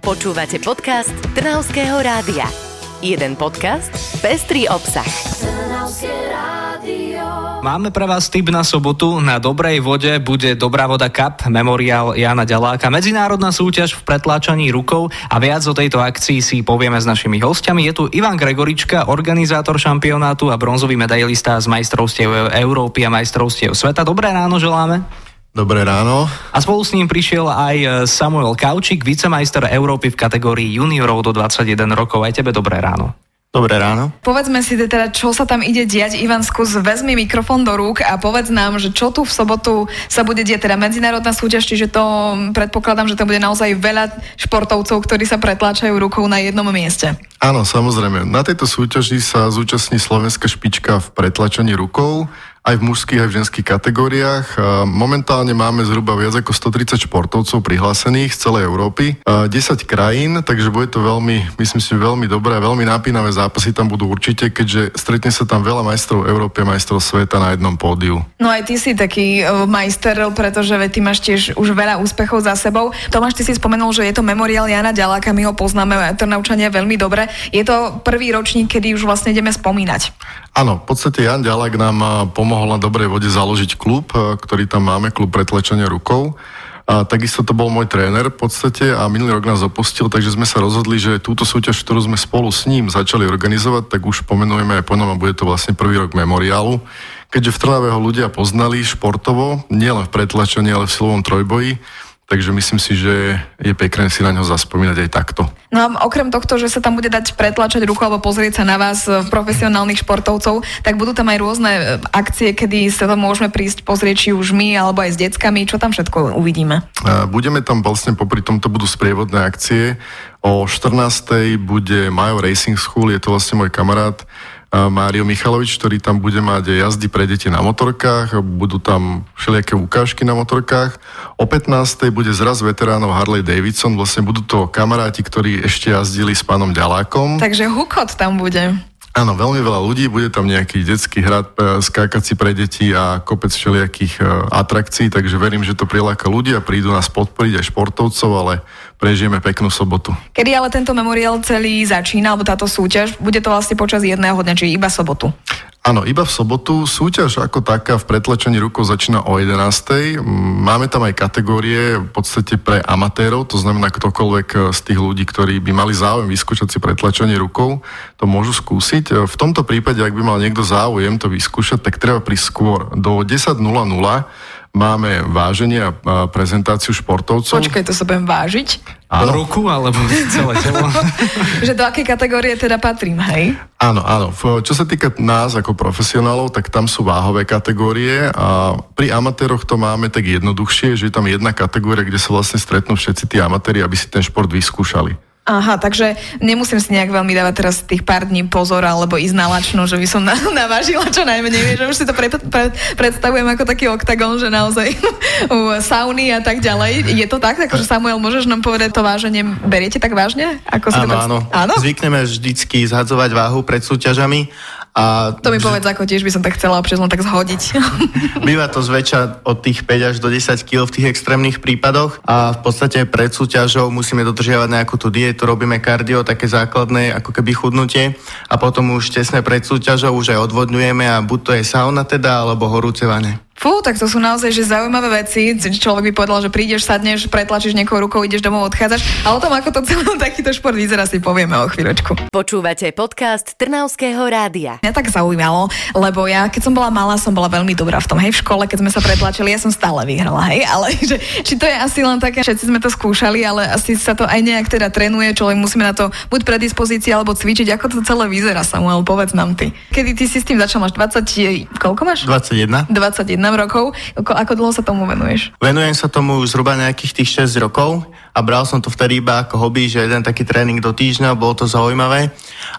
Počúvate podcast Trnavského rádia. Jeden podcast, pestrý obsah. Máme pre vás tip na sobotu. Na dobrej vode bude Dobrá voda Cup, memoriál Jana Ďaláka, medzinárodná súťaž v pretláčaní rukou a viac o tejto akcii si povieme s našimi hostiami. Je tu Ivan Gregorička, organizátor šampionátu a bronzový medailista z majstrovstiev Európy a majstrovstiev sveta. Dobré ráno želáme. Dobré ráno. A spolu s ním prišiel aj Samuel Kaučík, vicemajster Európy v kategórii juniorov do 21 rokov. Aj tebe dobré ráno. Dobré ráno. Povedzme si teda, čo sa tam ide diať. Ivan, skús vezmi mikrofón do rúk a povedz nám, že čo tu v sobotu sa bude diať. Teda medzinárodná súťaž, čiže to predpokladám, že to bude naozaj veľa športovcov, ktorí sa pretláčajú rukou na jednom mieste. Áno, samozrejme. Na tejto súťaži sa zúčastní slovenská špička v pretlačení rukou aj v mužských, aj v ženských kategóriách. Momentálne máme zhruba viac ako 130 športovcov prihlásených z celej Európy, 10 krajín, takže bude to veľmi, myslím si, veľmi dobré, veľmi napínavé zápasy tam budú určite, keďže stretne sa tam veľa majstrov Európy a majstrov sveta na jednom pódiu. No aj ty si taký e, majster, pretože ty máš tiež už veľa úspechov za sebou. Tomáš, ty si spomenul, že je to memoriál Jana Ďaláka, my ho poznáme, to naučanie veľmi dobre. Je to prvý ročník, kedy už vlastne ideme spomínať. Áno, v podstate Jan Ďalák nám pomohol na dobrej vode založiť klub, ktorý tam máme, klub pretlečenia rukou. A takisto to bol môj tréner v podstate a minulý rok nás opustil, takže sme sa rozhodli, že túto súťaž, ktorú sme spolu s ním začali organizovať, tak už pomenujeme aj po a bude to vlastne prvý rok memoriálu. Keďže v Trnave ho ľudia poznali športovo, nielen v pretlačení, ale v silovom trojboji, Takže myslím si, že je pekné si na ňo zaspomínať aj takto. No a okrem tohto, že sa tam bude dať pretlačať ruku alebo pozrieť sa na vás e, profesionálnych športovcov, tak budú tam aj rôzne e, akcie, kedy sa tam môžeme prísť pozrieť či už my alebo aj s deckami. Čo tam všetko uvidíme? Budeme tam vlastne popri tomto budú sprievodné akcie. O 14. bude Majo Racing School, je to vlastne môj kamarát, Mário Michalovič, ktorý tam bude mať jazdy pre deti na motorkách, budú tam všelijaké ukážky na motorkách. O 15. bude zraz veteránov Harley Davidson, vlastne budú to kamaráti, ktorí ešte jazdili s pánom Ďalákom. Takže hukot tam bude. Áno, veľmi veľa ľudí, bude tam nejaký detský hrad, e, skákací pre deti a kopec všelijakých e, atrakcií, takže verím, že to priláka ľudí a prídu nás podporiť aj športovcov, ale prežijeme peknú sobotu. Kedy ale tento memoriál celý začína, alebo táto súťaž, bude to vlastne počas jedného dňa, čiže iba sobotu? Áno, iba v sobotu. Súťaž ako taká v pretlačení rukou začína o 11. Máme tam aj kategórie v podstate pre amatérov, to znamená ktokoľvek z tých ľudí, ktorí by mali záujem vyskúšať si pretlačenie rukou, to môžu skúsiť. V tomto prípade, ak by mal niekto záujem to vyskúšať, tak treba prísť skôr. Do 10.00 máme váženie a prezentáciu športovcov. Počkaj, to sa budem vážiť? Áno. Ruku alebo celé telo? že do akej kategórie teda patrím, hej? Áno, áno. Čo sa týka nás ako profesionálov, tak tam sú váhové kategórie a pri amatéroch to máme tak jednoduchšie, že je tam jedna kategória, kde sa vlastne stretnú všetci tí amatéri, aby si ten šport vyskúšali. Aha, takže nemusím si nejak veľmi dávať teraz tých pár dní pozor alebo ísť na lačnú, že by som na, navážila čo najmenej. Že už si to pre, pre, predstavujem ako taký oktagon, že naozaj u sauny a tak ďalej. Je to tak? Takže Samuel, môžeš nám povedať to váženie, beriete tak vážne? Ako áno, áno, áno. Zvykneme vždycky zhadzovať váhu pred súťažami a to mi povedz, ako tiež by som tak chcela občas len tak zhodiť. Býva to zväčša od tých 5 až do 10 kg v tých extrémnych prípadoch a v podstate pred súťažou musíme dodržiavať nejakú tú dietu, robíme kardio, také základné ako keby chudnutie a potom už tesne pred súťažou už aj odvodňujeme a buď to je sauna teda, alebo horúce vane. Fú, tak to sú naozaj že zaujímavé veci. Človek by povedal, že prídeš, sadneš, pretlačíš niekoho rukou, ideš domov, odchádzaš. A o tom, ako to celý takýto šport vyzerá, si povieme o chvíľočku. Počúvate podcast Trnavského rádia. Mňa tak zaujímalo, lebo ja, keď som bola malá, som bola veľmi dobrá v tom. Hej, v škole, keď sme sa pretlačili, ja som stále vyhrala, hej, ale že, či to je asi len také, všetci sme to skúšali, ale asi sa to aj nejak teda trénuje, človek musíme na to buď predispozícii alebo cvičiť. Ako to celé vyzerá, Samuel, povedz nám ty. Kedy ty si s tým začal, máš 20, koľko máš? 21. 21 rokov. Ako, ako dlho sa tomu venuješ? Venujem sa tomu zhruba nejakých tých 6 rokov a bral som to vtedy iba ako hobby, že jeden taký tréning do týždňa, bolo to zaujímavé.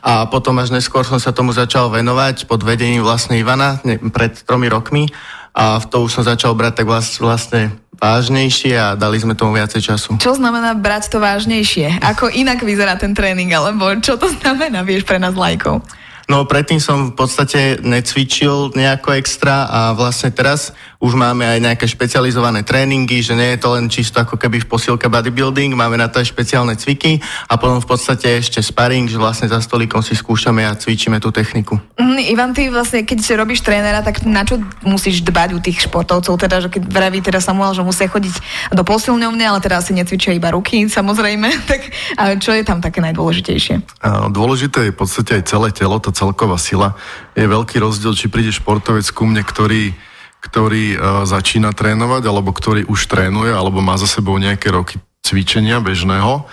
A potom až neskôr som sa tomu začal venovať pod vedením vlastne Ivana ne, pred tromi rokmi a v to už som začal brať tak vlastne vážnejšie a dali sme tomu viacej času. Čo znamená brať to vážnejšie? Ako inak vyzerá ten tréning, alebo čo to znamená, vieš, pre nás lajkov? No predtým som v podstate necvičil nejako extra a vlastne teraz už máme aj nejaké špecializované tréningy, že nie je to len čisto ako keby v posilke bodybuilding, máme na to aj špeciálne cviky a potom v podstate ešte sparring, že vlastne za stolikom si skúšame a cvičíme tú techniku. Mm, Ivan, ty vlastne, keď si robíš trénera, tak na čo musíš dbať u tých športovcov? Teda, že keď vraví teda Samuel, že musia chodiť do posilňovne, ale teda asi necvičia iba ruky, samozrejme. Tak čo je tam také najdôležitejšie? Dôležité je v podstate aj celé telo, tá celková sila. Je veľký rozdiel, či príde športovec ku mne, ktorý ktorý uh, začína trénovať, alebo ktorý už trénuje, alebo má za sebou nejaké roky cvičenia bežného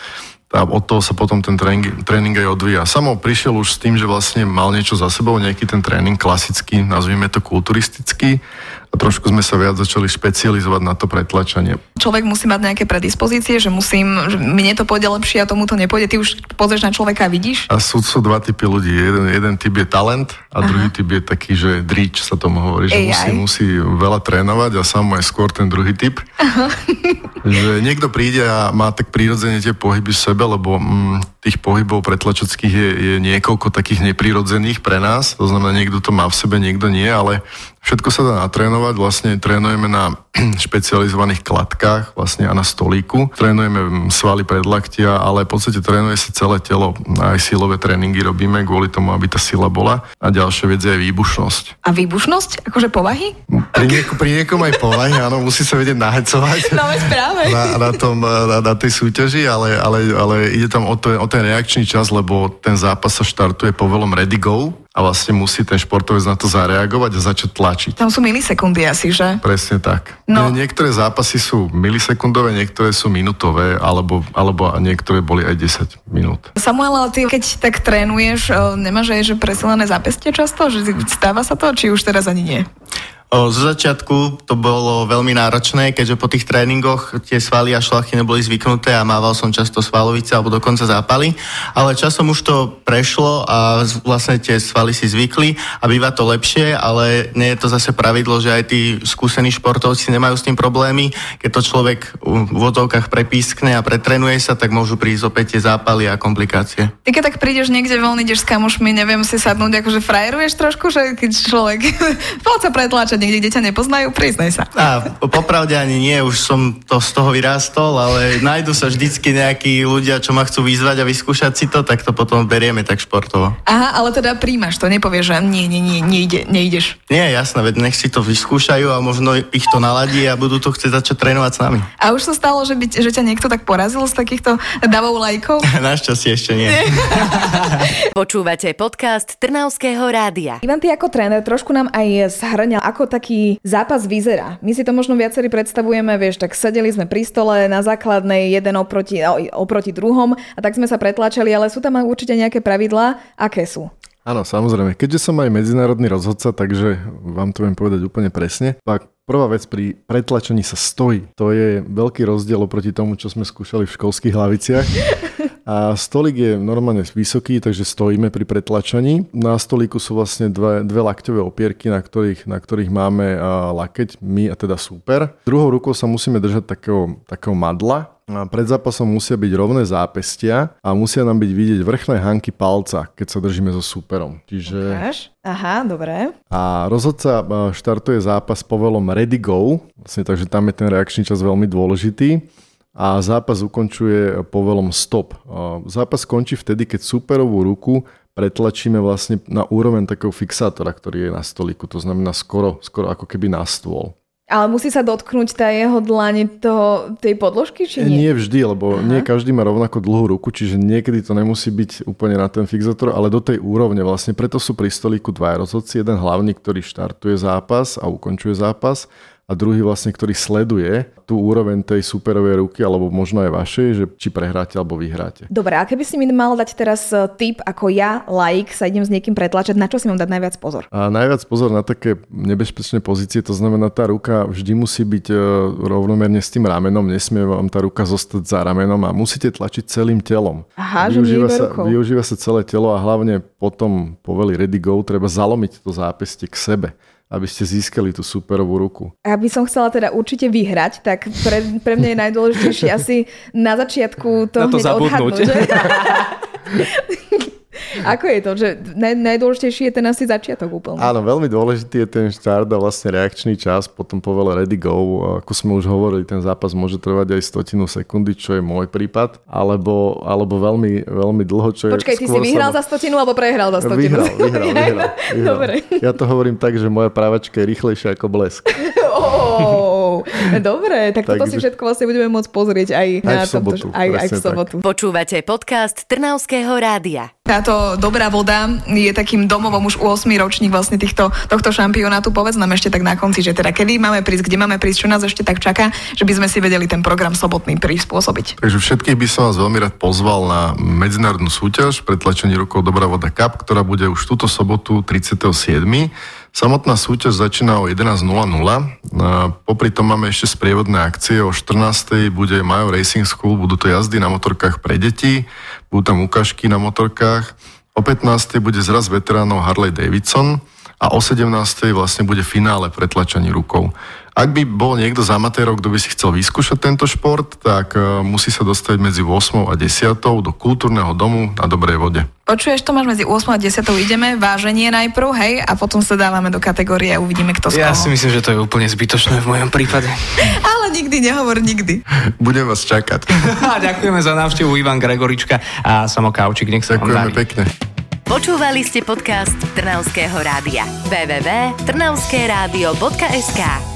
a od toho sa potom ten tréning, tréning aj odvíja. Samo prišiel už s tým, že vlastne mal niečo za sebou, nejaký ten tréning klasický, nazvime to kulturistický a trošku sme sa viac začali špecializovať na to pretlačanie. Človek musí mať nejaké predispozície, že musím, že mne to pôjde lepšie a tomu to nepôjde. Ty už pozrieš na človeka a vidíš? A sú, sú dva typy ľudí. Jeden, jeden typ je talent a Aha. druhý typ je taký, že drič sa tomu hovorí, že musí, musí veľa trénovať a sám je skôr ten druhý typ. že niekto príde a má tak prírodzene tie pohyby v sebe, lebo mm, tých pohybov pretlačeckých je, je niekoľko takých neprirodzených pre nás. To znamená, niekto to má v sebe, niekto nie, ale Všetko sa dá natrénovať, vlastne trénujeme na špecializovaných kladkách vlastne a na stolíku. Trénujeme svaly predlaktia, ale v podstate trénuje sa celé telo. Aj silové tréningy robíme kvôli tomu, aby tá sila bola. A ďalšia vec je výbušnosť. A výbušnosť? Akože povahy? Pri, nieko, pri niekom aj povahy, áno, musí sa vedieť nahecovať. No práve. Na, na, tom, na, na tej súťaži, ale, ale, ale ide tam o, to, o ten reakčný čas, lebo ten zápas sa štartuje povelom ready go a vlastne musí ten športovec na to zareagovať a začať tlačiť. Tam sú milisekundy asi, že? Presne tak. No. niektoré zápasy sú milisekundové, niektoré sú minutové, alebo, alebo niektoré boli aj 10 minút. Samuel, ale ty keď tak trénuješ, nemáš aj že presilené zápestie často? Že stáva sa to, či už teraz ani nie? Zo začiatku to bolo veľmi náročné, keďže po tých tréningoch tie svaly a šlachy neboli zvyknuté a mával som často svalovice alebo dokonca zápaly, ale časom už to prešlo a vlastne tie svaly si zvykli a býva to lepšie, ale nie je to zase pravidlo, že aj tí skúsení športovci nemajú s tým problémy. Keď to človek v vodovkách prepískne a pretrenuje sa, tak môžu prísť opäť tie zápaly a komplikácie. Ty keď tak prídeš niekde voľný, ideš s kamošmi, neviem si sadnúť, akože frajeruješ trošku, že keď človek poď sa pretlačať niekde, kde ťa nepoznajú? Priznaj sa. A popravde ani nie, už som to z toho vyrástol, ale nájdu sa vždycky nejakí ľudia, čo ma chcú vyzvať a vyskúšať si to, tak to potom berieme tak športovo. Aha, ale teda príjmaš to, nepovieš, že nie, nie, nie, nejde, nejdeš. Nie, jasné, veď nech si to vyskúšajú a možno ich to naladí a budú to chcieť začať trénovať s nami. A už sa stalo, že, by, že ťa niekto tak porazil z takýchto davov lajkov? Našťastie ešte nie. nie. Počúvate podcast Trnavského rádia. Ivan, ty ako tréner trošku nám aj zhrňal, ako taký zápas vyzerá? My si to možno viacerí predstavujeme, vieš, tak sedeli sme pri stole na základnej, jeden oproti, oproti druhom a tak sme sa pretlačali, ale sú tam určite nejaké pravidlá. Aké sú? Áno, samozrejme. Keďže som aj medzinárodný rozhodca, takže vám to viem povedať úplne presne. Tak prvá vec pri pretlačení sa stojí. To je veľký rozdiel oproti tomu, čo sme skúšali v školských hlaviciach. A stolik je normálne vysoký, takže stojíme pri pretlačaní. Na stolíku sú vlastne dve, dve lakťové opierky, na ktorých, na ktorých máme lakeť, my a teda super. Druhou rukou sa musíme držať takého, takého madla, pred zápasom musia byť rovné zápestia a musia nám byť vidieť vrchné hanky palca, keď sa držíme so superom. Čiže... Ukáž? Aha, dobre. A rozhodca štartuje zápas povelom ready go, vlastne, takže tam je ten reakčný čas veľmi dôležitý a zápas ukončuje povelom stop. Zápas končí vtedy, keď superovú ruku pretlačíme vlastne na úroveň takého fixátora, ktorý je na stoliku, to znamená skoro, skoro ako keby na stôl. Ale musí sa dotknúť tá jeho dlane toho, tej podložky, či nie? Nie vždy, lebo Aha. nie každý má rovnako dlhú ruku, čiže niekedy to nemusí byť úplne na ten fixátor, ale do tej úrovne vlastne. Preto sú pri stolíku dva rozhodci, jeden hlavný, ktorý štartuje zápas a ukončuje zápas a druhý vlastne, ktorý sleduje tú úroveň tej superovej ruky, alebo možno aj vašej, že či prehráte alebo vyhráte. Dobre, a keby si mi mal dať teraz e, tip, ako ja, like, sa idem s niekým pretlačať, na čo si mám dať najviac pozor? A najviac pozor na také nebezpečné pozície, to znamená, tá ruka vždy musí byť e, rovnomerne s tým ramenom, nesmie vám tá ruka zostať za ramenom a musíte tlačiť celým telom. Aha, využíva, sa, využíva sa celé telo a hlavne potom poveli ready go, treba zalomiť to zápestie k sebe aby ste získali tú superovú ruku. A by som chcela teda určite vyhrať, tak pre, pre mňa je najdôležitejšie asi na začiatku to, na to hneď odhadnúť. Ako je to, že naj, najdôležitejší je ten asi začiatok úplne? Áno, veľmi dôležitý je ten štart a vlastne reakčný čas, potom povele ready go. Ako sme už hovorili, ten zápas môže trvať aj stotinu sekundy, čo je môj prípad, alebo, alebo veľmi, veľmi dlho, čo Počkaj, je ty si vyhral sa... za stotinu alebo prehral za stotinu? Vyhral, vyhral, vyhral, vyhral. Dobre. Ja to hovorím tak, že moja právačka je rýchlejšia ako blesk. Oh, dobre, tak toto si všetko vlastne budeme môcť pozrieť aj, Aj na v sobotu, tomto, aj, aj v presne tak. sobotu. Počúvate podcast Trnavského rádia. Táto dobrá voda je takým domovom už 8 ročník vlastne týchto, tohto šampionátu. Povedz nám ešte tak na konci, že teda kedy máme prísť, kde máme prísť, čo nás ešte tak čaká, že by sme si vedeli ten program sobotný prispôsobiť. Takže všetkých by som vás veľmi rád pozval na medzinárodnú súťaž pretlačení rukov Dobrá voda Cup, ktorá bude už túto sobotu 37. Samotná súťaž začína o 11.00. A Popri tom máme ešte sprievodné akcie. O 14.00 bude Majo Racing School, budú to jazdy na motorkách pre deti, budú tam ukážky na motorkách. O 15.00 bude zraz veteránov Harley Davidson a o 17.00 vlastne bude finále pretlačení rukou. Ak by bol niekto z amatérov, kto by si chcel vyskúšať tento šport, tak e, musí sa dostať medzi 8 a 10 do kultúrneho domu na Dobrej vode. Počuješ, to máš medzi 8 a 10 ideme, váženie najprv, hej, a potom sa dávame do kategórie a uvidíme, kto z Ja si myslím, že to je úplne zbytočné v mojom prípade. Ale nikdy nehovor nikdy. Budem vás čakať. A ďakujeme za návštevu Ivan Gregorička a Samo Kaučik. Nech sa Ďakujeme pekne. Počúvali ste podcast Trnavského rádia. www.trnavskeradio.sk